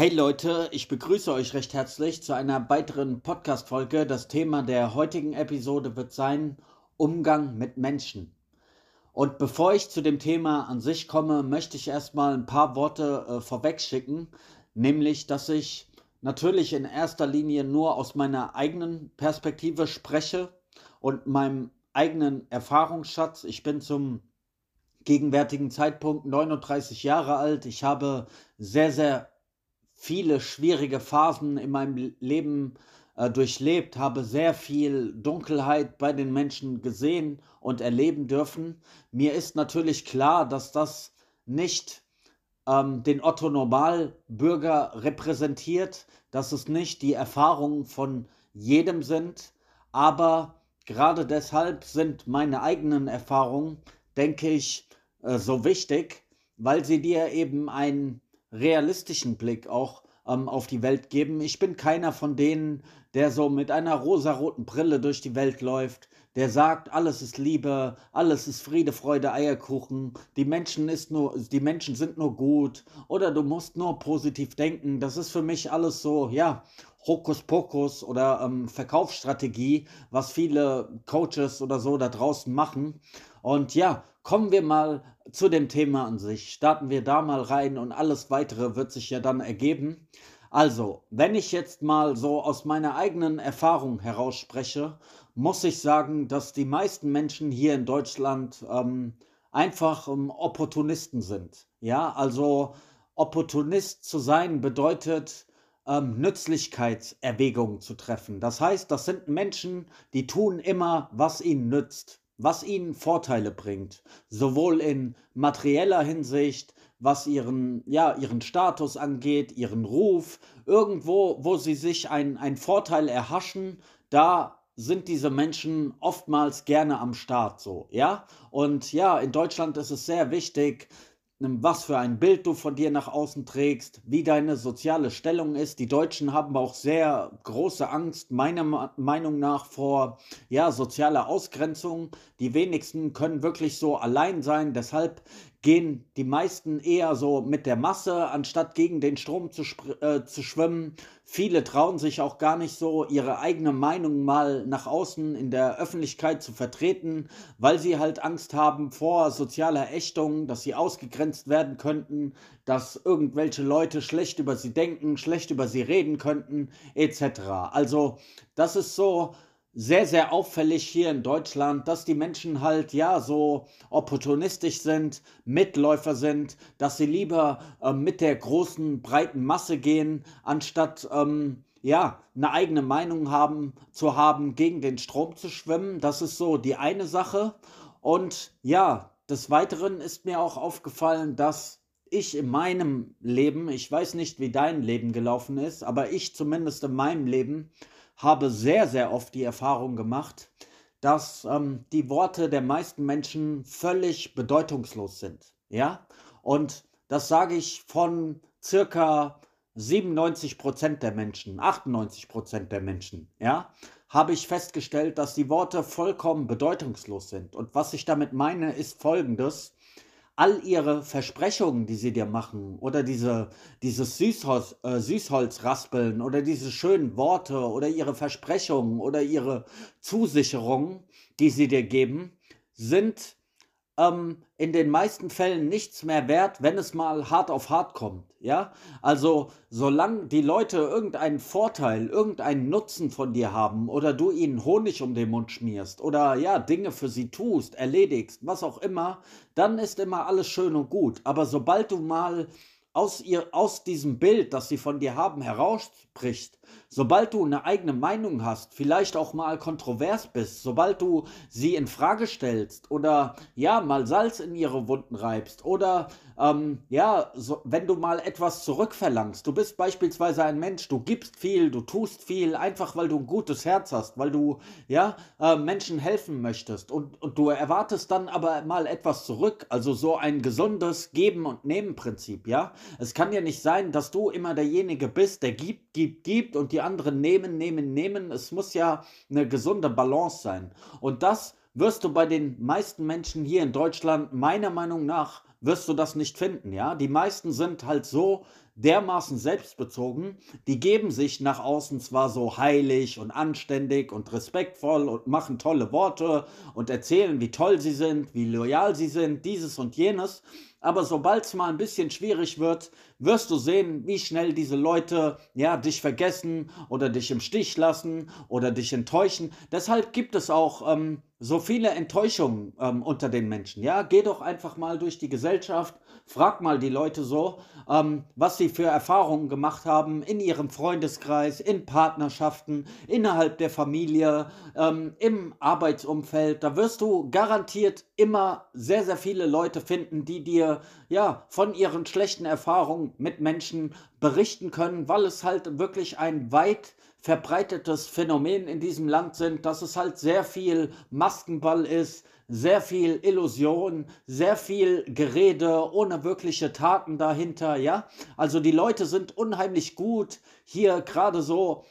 Hey Leute, ich begrüße euch recht herzlich zu einer weiteren Podcast-Folge. Das Thema der heutigen Episode wird sein Umgang mit Menschen. Und bevor ich zu dem Thema an sich komme, möchte ich erstmal ein paar Worte äh, vorweg schicken, nämlich, dass ich natürlich in erster Linie nur aus meiner eigenen Perspektive spreche und meinem eigenen Erfahrungsschatz. Ich bin zum gegenwärtigen Zeitpunkt 39 Jahre alt. Ich habe sehr, sehr viele schwierige Phasen in meinem Leben äh, durchlebt, habe sehr viel Dunkelheit bei den Menschen gesehen und erleben dürfen. Mir ist natürlich klar, dass das nicht ähm, den Otto Normalbürger repräsentiert, dass es nicht die Erfahrungen von jedem sind, aber gerade deshalb sind meine eigenen Erfahrungen, denke ich, äh, so wichtig, weil sie dir eben einen realistischen Blick auch ähm, auf die Welt geben. Ich bin keiner von denen, der so mit einer rosaroten Brille durch die Welt läuft, der sagt, alles ist Liebe, alles ist Friede, Freude, Eierkuchen, die Menschen, ist nur, die Menschen sind nur gut oder du musst nur positiv denken. Das ist für mich alles so, ja, Hokuspokus oder ähm, Verkaufsstrategie, was viele Coaches oder so da draußen machen. Und ja, kommen wir mal zu dem Thema an sich. Starten wir da mal rein und alles weitere wird sich ja dann ergeben. Also, wenn ich jetzt mal so aus meiner eigenen Erfahrung heraus spreche, muss ich sagen, dass die meisten Menschen hier in Deutschland ähm, einfach ähm, Opportunisten sind. Ja, also Opportunist zu sein bedeutet, ähm, Nützlichkeitserwägungen zu treffen. Das heißt, das sind Menschen, die tun immer, was ihnen nützt, was ihnen Vorteile bringt, sowohl in materieller Hinsicht, was ihren, ja, ihren Status angeht, ihren Ruf, irgendwo, wo sie sich einen Vorteil erhaschen, da sind diese Menschen oftmals gerne am Start so, ja? Und ja, in Deutschland ist es sehr wichtig, was für ein Bild du von dir nach außen trägst, wie deine soziale Stellung ist. Die Deutschen haben auch sehr große Angst, meiner Meinung nach, vor ja, sozialer Ausgrenzung. Die wenigsten können wirklich so allein sein. Deshalb gehen die meisten eher so mit der Masse, anstatt gegen den Strom zu, äh, zu schwimmen. Viele trauen sich auch gar nicht so, ihre eigene Meinung mal nach außen in der Öffentlichkeit zu vertreten, weil sie halt Angst haben vor sozialer Ächtung, dass sie ausgegrenzt werden könnten, dass irgendwelche Leute schlecht über sie denken, schlecht über sie reden könnten, etc. Also das ist so sehr, sehr auffällig hier in Deutschland, dass die Menschen halt ja so opportunistisch sind, Mitläufer sind, dass sie lieber äh, mit der großen, breiten Masse gehen, anstatt ähm, ja, eine eigene Meinung haben, zu haben, gegen den Strom zu schwimmen. Das ist so die eine Sache. Und ja, des Weiteren ist mir auch aufgefallen, dass ich in meinem Leben, ich weiß nicht, wie dein Leben gelaufen ist, aber ich zumindest in meinem Leben, habe sehr, sehr oft die Erfahrung gemacht, dass ähm, die Worte der meisten Menschen völlig bedeutungslos sind. Ja, und das sage ich von circa 97 Prozent der Menschen, 98 Prozent der Menschen, ja, habe ich festgestellt, dass die Worte vollkommen bedeutungslos sind. Und was ich damit meine, ist folgendes all ihre Versprechungen, die sie dir machen, oder diese, dieses Süßholz, äh, Süßholzraspeln oder diese schönen Worte oder ihre Versprechungen oder ihre Zusicherungen, die sie dir geben, sind ähm, in den meisten Fällen nichts mehr wert, wenn es mal hart auf hart kommt. Ja, also solange die Leute irgendeinen Vorteil, irgendeinen Nutzen von dir haben oder du ihnen Honig um den Mund schmierst oder ja Dinge für sie tust, erledigst, was auch immer, dann ist immer alles schön und gut. Aber sobald du mal aus, ihr, aus diesem Bild, das sie von dir haben, herausbricht, sobald du eine eigene Meinung hast, vielleicht auch mal kontrovers bist, sobald du sie in Frage stellst oder ja, mal Salz in ihre Wunden reibst oder ähm, ja, so, wenn du mal etwas zurückverlangst, du bist beispielsweise ein Mensch, du gibst viel, du tust viel, einfach weil du ein gutes Herz hast, weil du ja äh, Menschen helfen möchtest und, und du erwartest dann aber mal etwas zurück, also so ein gesundes Geben- und Nehmen-Prinzip, ja. Es kann ja nicht sein, dass du immer derjenige bist, der gibt, gibt, gibt und die anderen nehmen, nehmen, nehmen. Es muss ja eine gesunde Balance sein. Und das wirst du bei den meisten Menschen hier in Deutschland meiner Meinung nach wirst du das nicht finden, ja? Die meisten sind halt so, dermaßen selbstbezogen, die geben sich nach außen zwar so heilig und anständig und respektvoll und machen tolle Worte und erzählen, wie toll sie sind, wie loyal sie sind, dieses und jenes, aber sobald es mal ein bisschen schwierig wird, wirst du sehen, wie schnell diese Leute ja dich vergessen oder dich im Stich lassen oder dich enttäuschen. Deshalb gibt es auch ähm, so viele Enttäuschungen ähm, unter den Menschen. Ja, geh doch einfach mal durch die Gesellschaft, frag mal die Leute so, ähm, was sie für Erfahrungen gemacht haben in ihrem Freundeskreis, in Partnerschaften, innerhalb der Familie, ähm, im Arbeitsumfeld. Da wirst du garantiert immer sehr, sehr viele Leute finden, die dir ja von ihren schlechten Erfahrungen mit Menschen berichten können, weil es halt wirklich ein weit verbreitetes Phänomen in diesem Land sind, dass es halt sehr viel Maskenball ist, sehr viel Illusion, sehr viel Gerede ohne wirkliche Taten dahinter, ja? Also die Leute sind unheimlich gut hier gerade so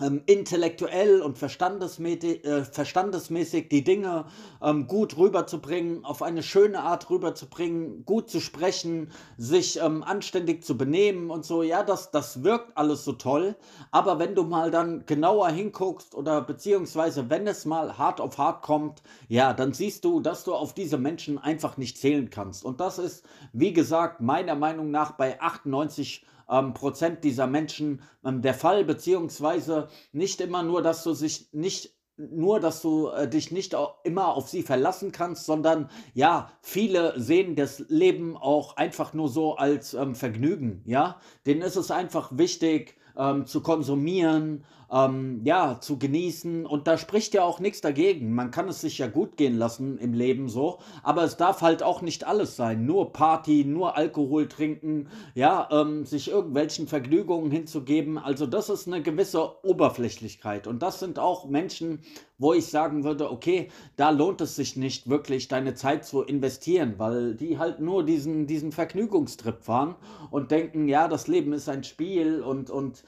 ähm, intellektuell und verstandesmäßig, äh, verstandesmäßig die Dinge ähm, gut rüberzubringen, auf eine schöne Art rüberzubringen, gut zu sprechen, sich ähm, anständig zu benehmen und so. Ja, das, das wirkt alles so toll. Aber wenn du mal dann genauer hinguckst oder beziehungsweise wenn es mal hart auf hart kommt, ja, dann siehst du, dass du auf diese Menschen einfach nicht zählen kannst. Und das ist, wie gesagt, meiner Meinung nach bei 98 ähm, Prozent dieser Menschen ähm, der Fall, beziehungsweise nicht immer nur, dass du sich nicht nur, dass du äh, dich nicht immer auf sie verlassen kannst, sondern ja, viele sehen das Leben auch einfach nur so als ähm, Vergnügen, ja. Denen ist es einfach wichtig, ähm, zu konsumieren, ähm, ja, zu genießen. Und da spricht ja auch nichts dagegen. Man kann es sich ja gut gehen lassen im Leben so, aber es darf halt auch nicht alles sein. Nur Party, nur Alkohol trinken, ja, ähm, sich irgendwelchen Vergnügungen hinzugeben. Also das ist eine gewisse Oberflächlichkeit. Und das sind auch Menschen, wo ich sagen würde, okay, da lohnt es sich nicht wirklich deine Zeit zu investieren, weil die halt nur diesen, diesen Vergnügungstrip fahren und denken, ja, das Leben ist ein Spiel und, und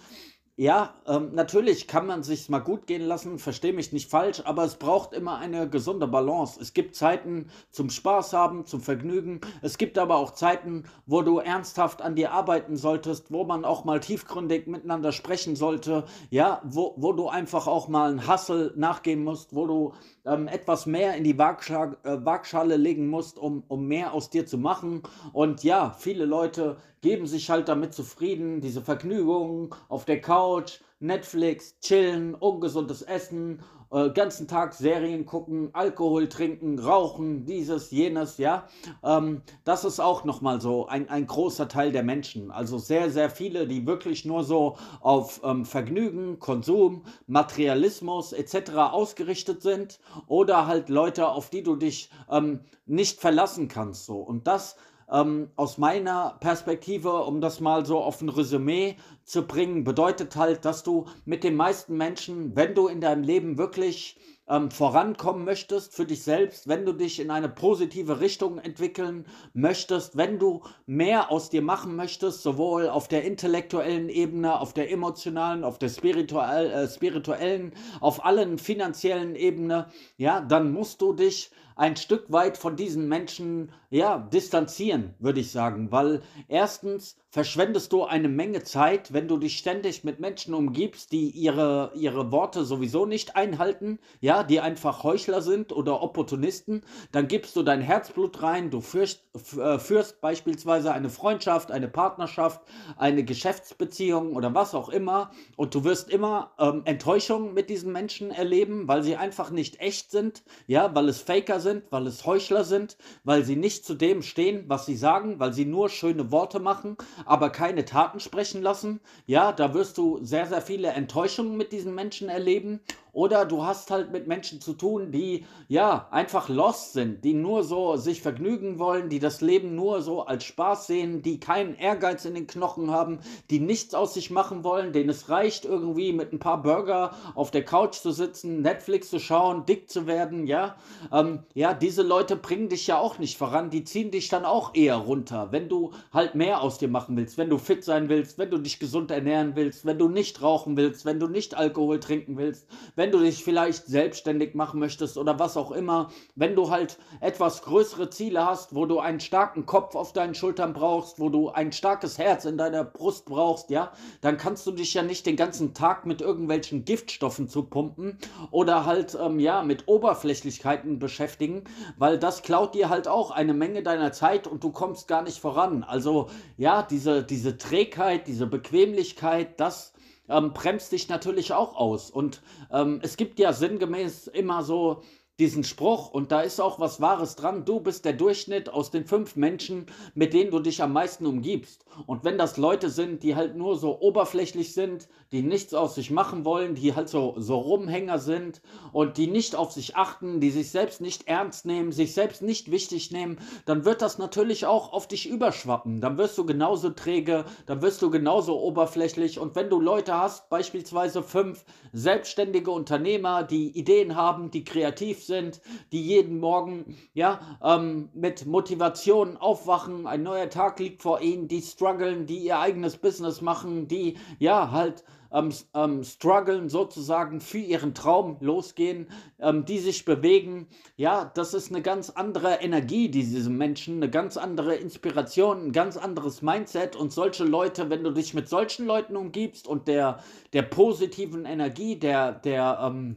ja, ähm, natürlich kann man sich mal gut gehen lassen, verstehe mich nicht falsch, aber es braucht immer eine gesunde Balance. Es gibt Zeiten zum Spaß haben, zum Vergnügen. Es gibt aber auch Zeiten, wo du ernsthaft an dir arbeiten solltest, wo man auch mal tiefgründig miteinander sprechen sollte, ja, wo, wo du einfach auch mal einen Hassel nachgehen musst, wo du ähm, etwas mehr in die Waagschale, äh, Waagschale legen musst, um, um mehr aus dir zu machen. Und ja, viele Leute geben sich halt damit zufrieden, diese Vergnügung auf der Couch, Netflix, chillen, ungesundes Essen, äh, ganzen Tag Serien gucken, Alkohol trinken, rauchen, dieses, jenes, ja. Ähm, das ist auch nochmal so ein, ein großer Teil der Menschen. Also sehr, sehr viele, die wirklich nur so auf ähm, Vergnügen, Konsum, Materialismus etc. ausgerichtet sind oder halt Leute, auf die du dich ähm, nicht verlassen kannst. So. Und das ähm, aus meiner Perspektive, um das mal so auf ein Resümee zu bringen, bedeutet halt, dass du mit den meisten Menschen, wenn du in deinem Leben wirklich ähm, vorankommen möchtest für dich selbst, wenn du dich in eine positive Richtung entwickeln möchtest, wenn du mehr aus dir machen möchtest, sowohl auf der intellektuellen Ebene, auf der emotionalen, auf der spirituell, äh, spirituellen, auf allen finanziellen Ebene, ja, dann musst du dich ein Stück weit von diesen Menschen ja distanzieren, würde ich sagen, weil erstens verschwendest du eine Menge Zeit, wenn du dich ständig mit Menschen umgibst, die ihre, ihre Worte sowieso nicht einhalten, ja, die einfach Heuchler sind oder Opportunisten, dann gibst du dein Herzblut rein, du führst, äh, führst beispielsweise eine Freundschaft, eine Partnerschaft, eine Geschäftsbeziehung oder was auch immer und du wirst immer ähm, Enttäuschung mit diesen Menschen erleben, weil sie einfach nicht echt sind, ja, weil es Faker sind, weil es Heuchler sind, weil sie nicht zu dem stehen, was sie sagen, weil sie nur schöne Worte machen, aber keine Taten sprechen lassen. Ja, da wirst du sehr, sehr viele Enttäuschungen mit diesen Menschen erleben oder du hast halt mit Menschen zu tun, die ja einfach lost sind, die nur so sich vergnügen wollen, die das Leben nur so als Spaß sehen, die keinen Ehrgeiz in den Knochen haben, die nichts aus sich machen wollen, denen es reicht irgendwie mit ein paar Burger auf der Couch zu sitzen, Netflix zu schauen, dick zu werden, ja. Ähm, ja, diese Leute bringen dich ja auch nicht voran, die ziehen dich dann auch eher runter, wenn du halt mehr aus dir machen willst, wenn du fit sein willst, wenn du dich gesund ernähren willst, wenn du nicht rauchen willst, wenn du nicht Alkohol trinken willst, wenn wenn du dich vielleicht selbstständig machen möchtest oder was auch immer, wenn du halt etwas größere Ziele hast, wo du einen starken Kopf auf deinen Schultern brauchst, wo du ein starkes Herz in deiner Brust brauchst, ja, dann kannst du dich ja nicht den ganzen Tag mit irgendwelchen Giftstoffen zu pumpen oder halt, ähm, ja, mit Oberflächlichkeiten beschäftigen, weil das klaut dir halt auch eine Menge deiner Zeit und du kommst gar nicht voran. Also, ja, diese, diese Trägheit, diese Bequemlichkeit, das ähm, bremst dich natürlich auch aus. Und ähm, es gibt ja sinngemäß immer so diesen Spruch und da ist auch was Wahres dran. Du bist der Durchschnitt aus den fünf Menschen, mit denen du dich am meisten umgibst. Und wenn das Leute sind, die halt nur so oberflächlich sind, die nichts aus sich machen wollen, die halt so, so Rumhänger sind und die nicht auf sich achten, die sich selbst nicht ernst nehmen, sich selbst nicht wichtig nehmen, dann wird das natürlich auch auf dich überschwappen. Dann wirst du genauso träge, dann wirst du genauso oberflächlich. Und wenn du Leute hast, beispielsweise fünf selbstständige Unternehmer, die Ideen haben, die kreativ sind, die jeden Morgen ja, ähm, mit Motivation aufwachen, ein neuer Tag liegt vor ihnen, die strugglen, die ihr eigenes Business machen, die ja halt ähm, ähm, strugglen sozusagen für ihren Traum losgehen, ähm, die sich bewegen. Ja, das ist eine ganz andere Energie, diese Menschen, eine ganz andere Inspiration, ein ganz anderes Mindset. Und solche Leute, wenn du dich mit solchen Leuten umgibst und der, der positiven Energie, der, der, ähm,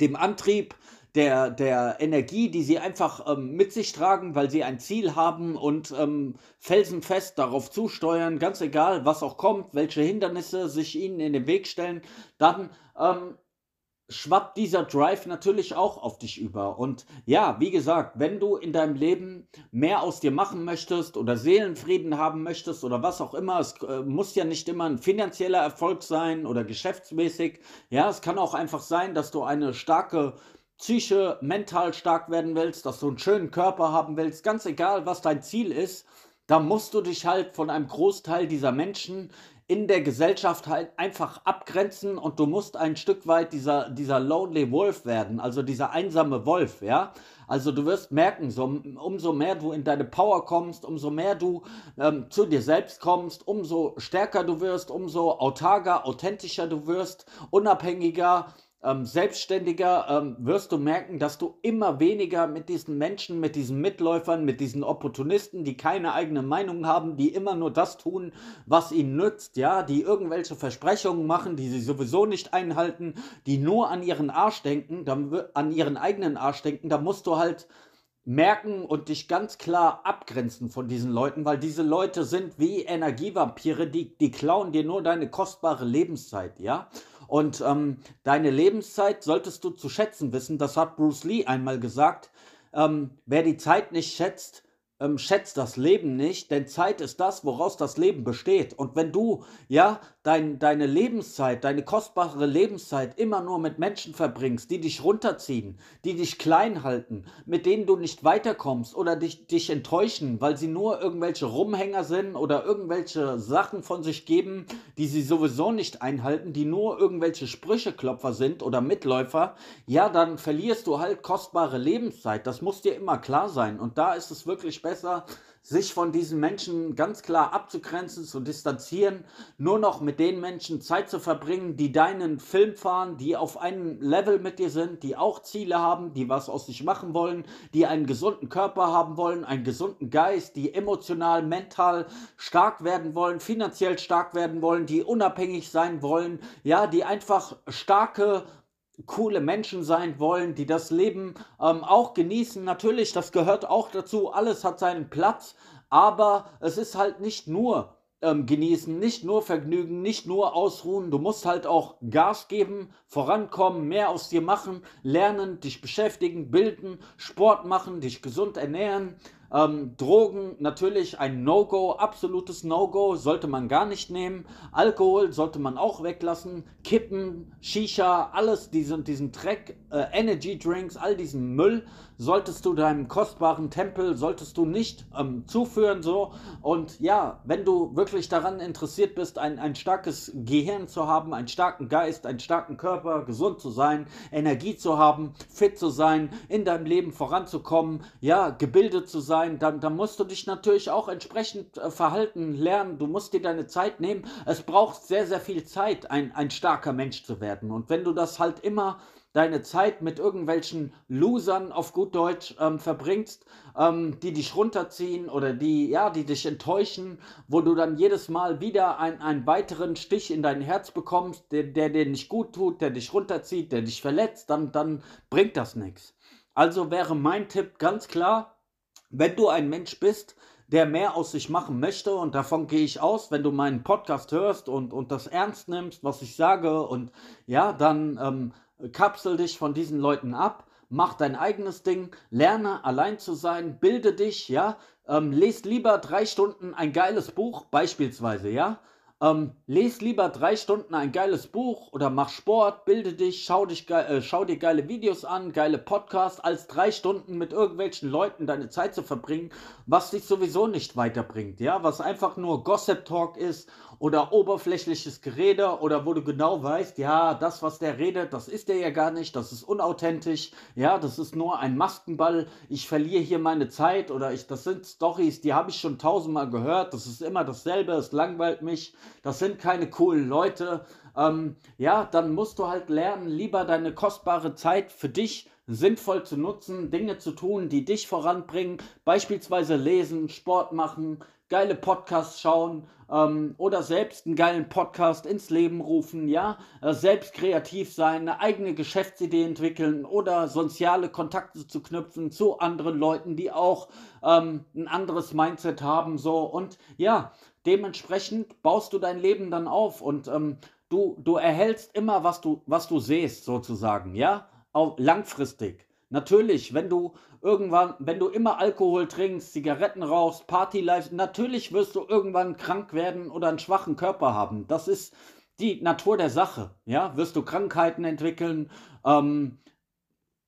dem Antrieb, der, der Energie, die sie einfach ähm, mit sich tragen, weil sie ein Ziel haben und ähm, felsenfest darauf zusteuern, ganz egal, was auch kommt, welche Hindernisse sich ihnen in den Weg stellen, dann ähm, schwappt dieser Drive natürlich auch auf dich über. Und ja, wie gesagt, wenn du in deinem Leben mehr aus dir machen möchtest oder Seelenfrieden haben möchtest oder was auch immer, es äh, muss ja nicht immer ein finanzieller Erfolg sein oder geschäftsmäßig. Ja, es kann auch einfach sein, dass du eine starke Psyche, mental stark werden willst, dass du einen schönen Körper haben willst, ganz egal, was dein Ziel ist, da musst du dich halt von einem Großteil dieser Menschen in der Gesellschaft halt einfach abgrenzen und du musst ein Stück weit dieser, dieser Lonely Wolf werden, also dieser einsame Wolf, ja. Also du wirst merken, so, umso mehr du in deine Power kommst, umso mehr du ähm, zu dir selbst kommst, umso stärker du wirst, umso autarker, authentischer du wirst, unabhängiger, ähm, Selbstständiger ähm, wirst du merken, dass du immer weniger mit diesen Menschen, mit diesen Mitläufern, mit diesen Opportunisten, die keine eigene Meinung haben, die immer nur das tun, was ihnen nützt, ja, die irgendwelche Versprechungen machen, die sie sowieso nicht einhalten, die nur an ihren Arsch denken, dann, an ihren eigenen Arsch denken, da musst du halt merken und dich ganz klar abgrenzen von diesen Leuten, weil diese Leute sind wie Energievampire, die, die klauen dir nur deine kostbare Lebenszeit, ja. Und ähm, deine Lebenszeit solltest du zu schätzen wissen. Das hat Bruce Lee einmal gesagt. Ähm, wer die Zeit nicht schätzt, ähm, schätzt das Leben nicht, denn Zeit ist das, woraus das Leben besteht. Und wenn du, ja, dein, deine Lebenszeit, deine kostbare Lebenszeit immer nur mit Menschen verbringst, die dich runterziehen, die dich klein halten, mit denen du nicht weiterkommst oder dich, dich enttäuschen, weil sie nur irgendwelche Rumhänger sind oder irgendwelche Sachen von sich geben, die sie sowieso nicht einhalten, die nur irgendwelche Sprücheklopfer sind oder Mitläufer, ja, dann verlierst du halt kostbare Lebenszeit. Das muss dir immer klar sein. Und da ist es wirklich besser, besser, sich von diesen Menschen ganz klar abzugrenzen, zu distanzieren, nur noch mit den Menschen Zeit zu verbringen, die deinen Film fahren, die auf einem Level mit dir sind, die auch Ziele haben, die was aus sich machen wollen, die einen gesunden Körper haben wollen, einen gesunden Geist, die emotional, mental stark werden wollen, finanziell stark werden wollen, die unabhängig sein wollen, ja, die einfach starke coole Menschen sein wollen, die das Leben ähm, auch genießen. Natürlich, das gehört auch dazu. Alles hat seinen Platz, aber es ist halt nicht nur ähm, genießen, nicht nur Vergnügen, nicht nur ausruhen. Du musst halt auch Gas geben, vorankommen, mehr aus dir machen, lernen, dich beschäftigen, bilden, Sport machen, dich gesund ernähren. Ähm, Drogen natürlich ein No-Go, absolutes No-Go, sollte man gar nicht nehmen. Alkohol sollte man auch weglassen. Kippen, Shisha, alles diesen, diesen Dreck, äh, Energy Drinks, all diesen Müll solltest du deinem kostbaren Tempel, solltest du nicht ähm, zuführen so. Und ja, wenn du wirklich daran interessiert bist, ein, ein starkes Gehirn zu haben, einen starken Geist, einen starken Körper, gesund zu sein, Energie zu haben, fit zu sein, in deinem Leben voranzukommen, ja, gebildet zu sein, sein, dann, dann musst du dich natürlich auch entsprechend äh, verhalten, lernen. Du musst dir deine Zeit nehmen. Es braucht sehr, sehr viel Zeit, ein, ein starker Mensch zu werden. Und wenn du das halt immer deine Zeit mit irgendwelchen Losern auf gut Deutsch ähm, verbringst, ähm, die dich runterziehen oder die, ja, die dich enttäuschen, wo du dann jedes Mal wieder ein, einen weiteren Stich in dein Herz bekommst, der, der dir nicht gut tut, der dich runterzieht, der dich verletzt, dann, dann bringt das nichts. Also wäre mein Tipp ganz klar, wenn du ein Mensch bist, der mehr aus sich machen möchte, und davon gehe ich aus, wenn du meinen Podcast hörst und, und das ernst nimmst, was ich sage, und ja, dann ähm, kapsel dich von diesen Leuten ab, mach dein eigenes Ding, lerne allein zu sein, bilde dich, ja, ähm, lest lieber drei Stunden ein geiles Buch, beispielsweise, ja, ähm, les lieber drei Stunden ein geiles Buch oder mach Sport, bilde dich, schau, dich äh, schau dir geile Videos an, geile Podcasts, als drei Stunden mit irgendwelchen Leuten deine Zeit zu verbringen, was dich sowieso nicht weiterbringt, ja, was einfach nur Gossip Talk ist oder oberflächliches Gerede oder wo du genau weißt, ja, das, was der redet, das ist der ja gar nicht, das ist unauthentisch, ja, das ist nur ein Maskenball, ich verliere hier meine Zeit oder ich, das sind Stories, die habe ich schon tausendmal gehört, das ist immer dasselbe, es langweilt mich, das sind keine coolen Leute, ähm, ja, dann musst du halt lernen, lieber deine kostbare Zeit für dich sinnvoll zu nutzen, Dinge zu tun, die dich voranbringen, beispielsweise lesen, Sport machen, geile Podcasts schauen ähm, oder selbst einen geilen Podcast ins Leben rufen, ja, äh, selbst kreativ sein, eine eigene Geschäftsidee entwickeln oder soziale Kontakte zu knüpfen zu anderen Leuten, die auch ähm, ein anderes Mindset haben, so. Und ja, dementsprechend baust du dein Leben dann auf und ähm, du, du erhältst immer, was du, was du siehst, sozusagen, ja, auch langfristig. Natürlich, wenn du irgendwann, wenn du immer Alkohol trinkst, Zigaretten rauchst, Partylife, natürlich wirst du irgendwann krank werden oder einen schwachen Körper haben. Das ist die Natur der Sache. Ja, wirst du Krankheiten entwickeln, ähm,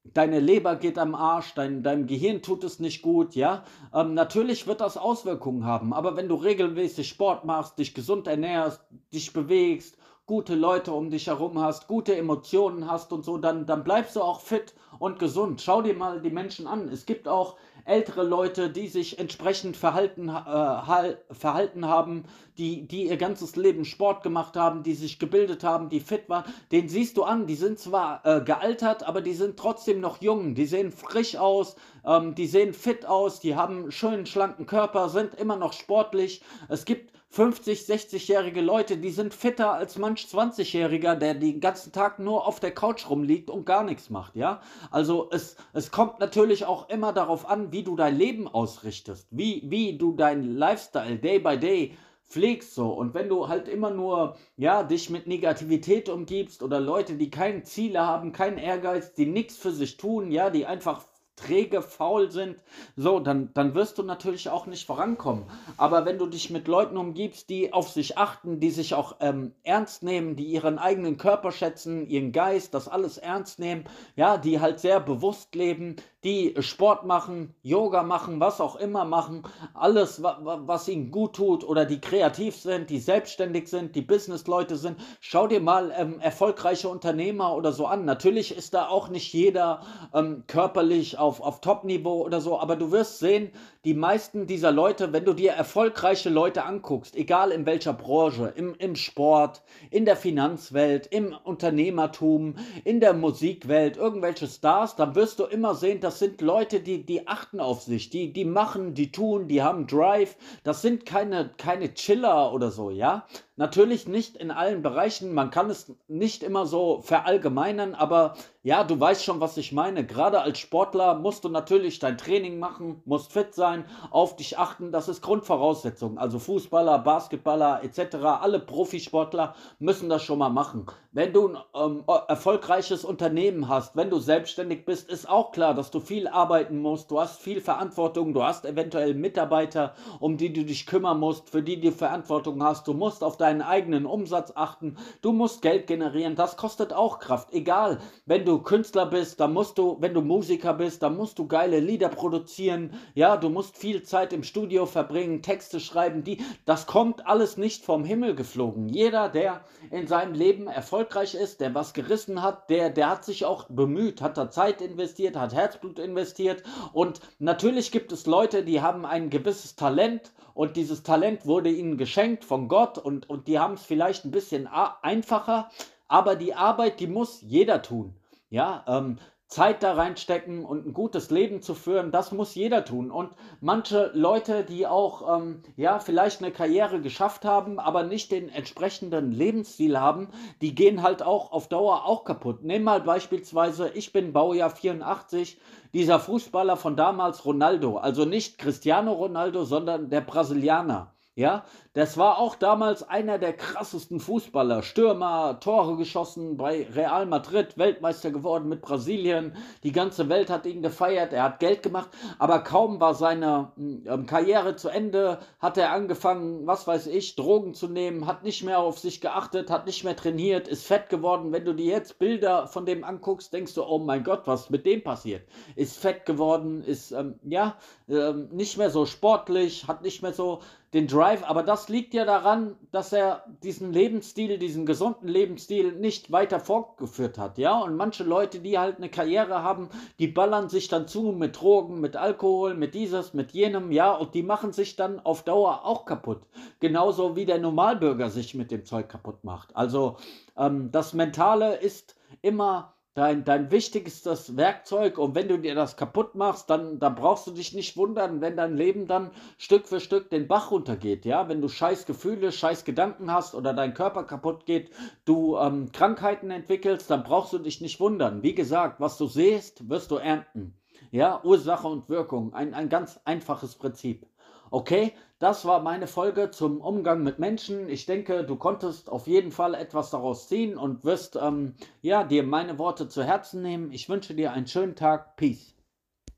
deine Leber geht am Arsch, dein, deinem Gehirn tut es nicht gut, ja. Ähm, natürlich wird das Auswirkungen haben, aber wenn du regelmäßig Sport machst, dich gesund ernährst, dich bewegst gute Leute um dich herum hast, gute Emotionen hast und so, dann, dann bleibst du auch fit und gesund. Schau dir mal die Menschen an. Es gibt auch ältere Leute, die sich entsprechend verhalten, äh, verhalten haben, die, die ihr ganzes Leben Sport gemacht haben, die sich gebildet haben, die fit waren. Den siehst du an, die sind zwar äh, gealtert, aber die sind trotzdem noch jung. Die sehen frisch aus, ähm, die sehen fit aus, die haben einen schönen, schlanken Körper, sind immer noch sportlich. Es gibt 50, 60-jährige Leute, die sind fitter als manch 20-Jähriger, der den ganzen Tag nur auf der Couch rumliegt und gar nichts macht, ja? Also es, es kommt natürlich auch immer darauf an, wie du dein Leben ausrichtest, wie, wie du deinen Lifestyle day by day pflegst so und wenn du halt immer nur ja dich mit Negativität umgibst oder Leute, die keine Ziele haben, keinen Ehrgeiz, die nichts für sich tun, ja, die einfach träge, faul sind, so, dann, dann wirst du natürlich auch nicht vorankommen. Aber wenn du dich mit Leuten umgibst, die auf sich achten, die sich auch ähm, ernst nehmen, die ihren eigenen Körper schätzen, ihren Geist, das alles ernst nehmen, ja, die halt sehr bewusst leben, die Sport machen, Yoga machen, was auch immer machen, alles, was ihnen gut tut oder die kreativ sind, die selbstständig sind, die Businessleute sind. Schau dir mal ähm, erfolgreiche Unternehmer oder so an. Natürlich ist da auch nicht jeder ähm, körperlich auf, auf Top-Niveau oder so, aber du wirst sehen, die meisten dieser Leute, wenn du dir erfolgreiche Leute anguckst, egal in welcher Branche, im, im Sport, in der Finanzwelt, im Unternehmertum, in der Musikwelt, irgendwelche Stars, dann wirst du immer sehen, dass das sind Leute, die, die achten auf sich, die, die machen, die tun, die haben Drive. Das sind keine, keine Chiller oder so, ja. Natürlich nicht in allen Bereichen, man kann es nicht immer so verallgemeinern, aber ja, du weißt schon, was ich meine. Gerade als Sportler musst du natürlich dein Training machen, musst fit sein, auf dich achten, das ist Grundvoraussetzung. Also Fußballer, Basketballer etc., alle Profisportler müssen das schon mal machen. Wenn du ein ähm, erfolgreiches Unternehmen hast, wenn du selbstständig bist, ist auch klar, dass du viel arbeiten musst, du hast viel Verantwortung, du hast eventuell Mitarbeiter, um die du dich kümmern musst, für die du Verantwortung hast, du musst auf deinen eigenen Umsatz achten, du musst Geld generieren, das kostet auch Kraft. Egal, wenn du Künstler bist, dann musst du, wenn du Musiker bist, dann musst du geile Lieder produzieren, ja, du musst viel Zeit im Studio verbringen, Texte schreiben, die, das kommt alles nicht vom Himmel geflogen. Jeder, der in seinem Leben erfolgreich ist, der was gerissen hat, der, der hat sich auch bemüht, hat da Zeit investiert, hat Herzblut investiert und natürlich gibt es Leute, die haben ein gewisses Talent und dieses Talent wurde ihnen geschenkt von Gott und, und die haben es vielleicht ein bisschen einfacher, aber die Arbeit, die muss jeder tun. Ja, ähm, Zeit da reinstecken und ein gutes Leben zu führen, das muss jeder tun. Und manche Leute, die auch ähm, ja vielleicht eine Karriere geschafft haben, aber nicht den entsprechenden Lebensstil haben, die gehen halt auch auf Dauer auch kaputt. Nehmen mal beispielsweise, ich bin Baujahr 84, dieser Fußballer von damals Ronaldo, also nicht Cristiano Ronaldo, sondern der Brasilianer. Ja, das war auch damals einer der krassesten Fußballer. Stürmer, Tore geschossen bei Real Madrid, Weltmeister geworden mit Brasilien. Die ganze Welt hat ihn gefeiert, er hat Geld gemacht, aber kaum war seine ähm, Karriere zu Ende, hat er angefangen, was weiß ich, Drogen zu nehmen, hat nicht mehr auf sich geachtet, hat nicht mehr trainiert, ist fett geworden. Wenn du dir jetzt Bilder von dem anguckst, denkst du, oh mein Gott, was mit dem passiert? Ist fett geworden, ist ähm, ja ähm, nicht mehr so sportlich, hat nicht mehr so den Drive, aber das liegt ja daran, dass er diesen Lebensstil, diesen gesunden Lebensstil nicht weiter fortgeführt hat, ja? Und manche Leute, die halt eine Karriere haben, die ballern sich dann zu mit Drogen, mit Alkohol, mit dieses, mit jenem, ja? Und die machen sich dann auf Dauer auch kaputt. Genauso wie der Normalbürger sich mit dem Zeug kaputt macht. Also ähm, das Mentale ist immer dein, dein wichtigstes Werkzeug und wenn du dir das kaputt machst, dann, dann brauchst du dich nicht wundern, wenn dein Leben dann Stück für Stück den Bach runtergeht, ja, wenn du scheiß Gefühle, scheiß Gedanken hast oder dein Körper kaputt geht, du ähm, Krankheiten entwickelst, dann brauchst du dich nicht wundern. Wie gesagt, was du siehst, wirst du ernten. Ja, Ursache und Wirkung, ein, ein ganz einfaches Prinzip. Okay, das war meine Folge zum Umgang mit Menschen. Ich denke, du konntest auf jeden Fall etwas daraus ziehen und wirst ähm, ja, dir meine Worte zu Herzen nehmen. Ich wünsche dir einen schönen Tag. Peace.